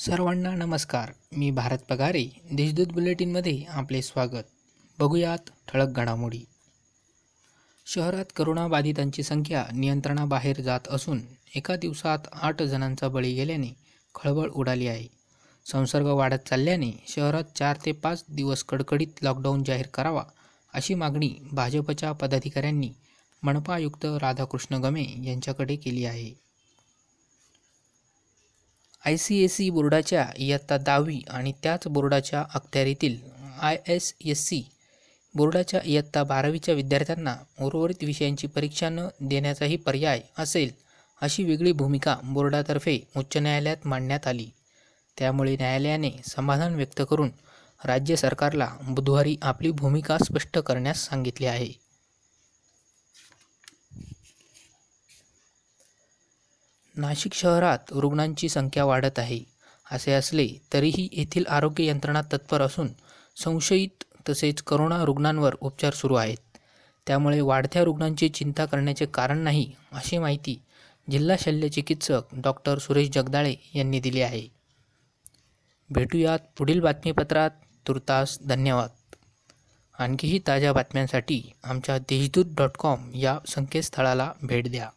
सर्वांना नमस्कार. मी भारत पगारे. देशदूत बुलेटिनमध्ये आपले स्वागत. बघूयात ठळक घडामोडी. शहरात करोनाबाधितांची संख्या नियंत्रणाबाहेर जात असून एका दिवसात आठ जणांचा बळी गेल्याने खळबळ उडाली आहे. संसर्ग वाढत चालल्याने शहरात चार ते पाच दिवस कडकडीत लॉकडाऊन जाहीर करावा अशी मागणी भाजपच्या पदाधिकाऱ्यांनी मनपा आयुक्त राधाकृष्ण गमे यांच्याकडे केली आहे. आय सी एस सी बोर्डाच्या इयत्ता दहावी आणि त्याच बोर्डाच्या अखत्यारीतील आय एस एस सी बोर्डाच्या इयत्ता बारावीच्या विद्यार्थ्यांना उर्वरित विषयांची परीक्षा न देण्याचाही पर्याय असेल अशी वेगळी भूमिका बोर्डातर्फे उच्च न्यायालयात मांडण्यात आली. त्यामुळे न्यायालयाने समाधान व्यक्त करून राज्य सरकारला बुधवारी आपली भूमिका स्पष्ट करण्यास सांगितले आहे. नाशिक शहरात रुग्णांची संख्या वाढत आहे. असे असले तरीही येथील आरोग्य यंत्रणा तत्पर असून संशयित तसेच करोना रुग्णांवर उपचार सुरू आहेत. त्यामुळे वाढत्या रुग्णांची चिंता करण्याचे कारण नाही अशी माहिती जिल्हा शल्य चिकित्सक डॉक्टर सुरेश जगदाळे यांनी दिली आहे. भेटूयात पुढील बातमीपत्रात. तुर्तास धन्यवाद. आणखीही ताज्या बातम्यांसाठी आमच्या देशदूत डॉट कॉम या संकेतस्थळाला भेट द्या.